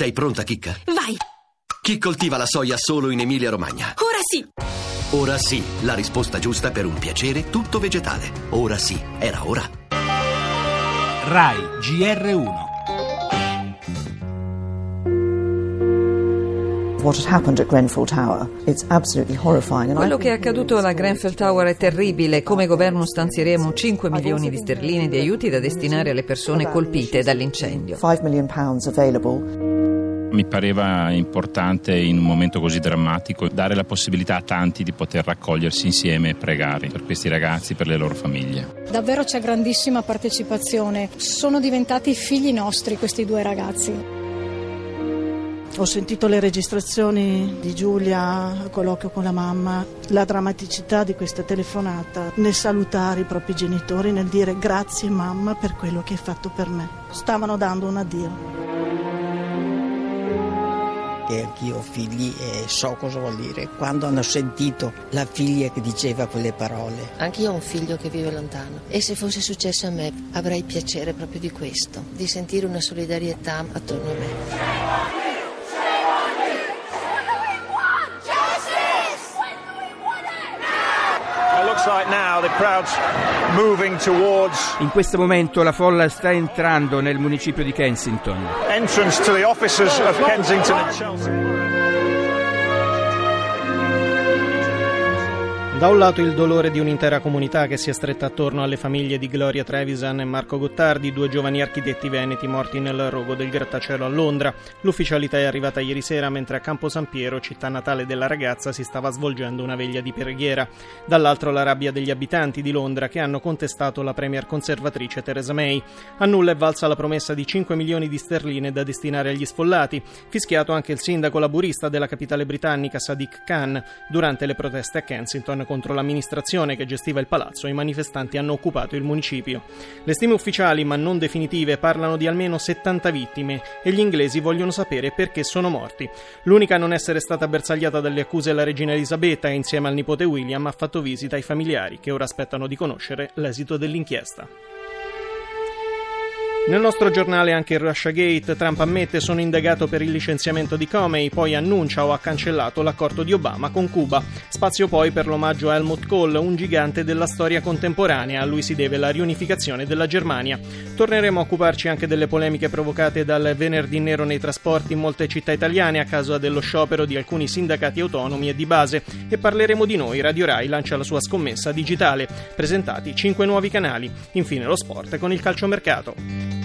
Sei pronta, Chicca? Vai! Chi coltiva la soia solo in Emilia-Romagna? Ora sì! Ora sì, la risposta giusta per un piacere tutto vegetale. Ora sì, era ora. RAI GR1 What had happened at Grenfell Tower. It's absolutely horrifying. And Quello che è accaduto alla Grenfell Tower è terribile. Come governo stanzieremo 5 milioni di sterline di aiuti da destinare alle persone colpite dall'incendio. Five million pounds available. Mi pareva importante in un momento così drammatico dare la possibilità a tanti di poter raccogliersi insieme e pregare per questi ragazzi, per le loro famiglie. Davvero c'è grandissima partecipazione. Sono diventati figli nostri questi due ragazzi. Ho sentito le registrazioni di Giulia a colloquio con la mamma, la drammaticità di questa telefonata, nel salutare i propri genitori, nel dire grazie mamma per quello che hai fatto per me. Stavano dando un addio. E anch'io ho figli e so cosa vuol dire. Quando hanno sentito la figlia che diceva quelle parole, Anch'io ho un figlio che vive lontano e se fosse successo a me avrei piacere proprio di questo, di sentire una solidarietà attorno a me. In questo momento la folla sta entrando nel municipio di Kensington. entrance to the offices of Kensington and Chelsea. Da un lato il dolore di un'intera comunità che si è stretta attorno alle famiglie di Gloria Trevisan e Marco Gottardi, due giovani architetti veneti morti nel rogo del grattacielo a Londra. L'ufficialità è arrivata ieri sera mentre a Campo San Piero, città natale della ragazza, si stava svolgendo una veglia di preghiera. Dall'altro la rabbia degli abitanti di Londra che hanno contestato la premier conservatrice Theresa May. A nulla è valsa la promessa di 5 milioni di sterline da destinare agli sfollati, fischiato anche il sindaco laburista della capitale britannica Sadiq Khan. Durante le proteste a Kensington contro l'amministrazione che gestiva il palazzo, i manifestanti hanno occupato il municipio. Le stime ufficiali, ma non definitive, parlano di almeno 70 vittime e gli inglesi vogliono sapere perché sono morti. L'unica a non essere stata bersagliata dalle accuse è la regina Elisabetta e insieme al nipote William ha fatto visita ai familiari che ora aspettano di conoscere l'esito dell'inchiesta. Nel nostro giornale anche il Russiagate, Trump ammette sono indagato per il licenziamento di Comey, poi annuncia o ha cancellato l'accordo di Obama con Cuba. Spazio poi per l'omaggio a Helmut Kohl, un gigante della storia contemporanea, a lui si deve la riunificazione della Germania. Torneremo a occuparci anche delle polemiche provocate dal venerdì nero nei trasporti in molte città italiane a causa dello sciopero di alcuni sindacati autonomi e di base e parleremo di noi, Radio Rai lancia la sua scommessa digitale, presentati 5 nuovi canali, infine lo sport con il calciomercato.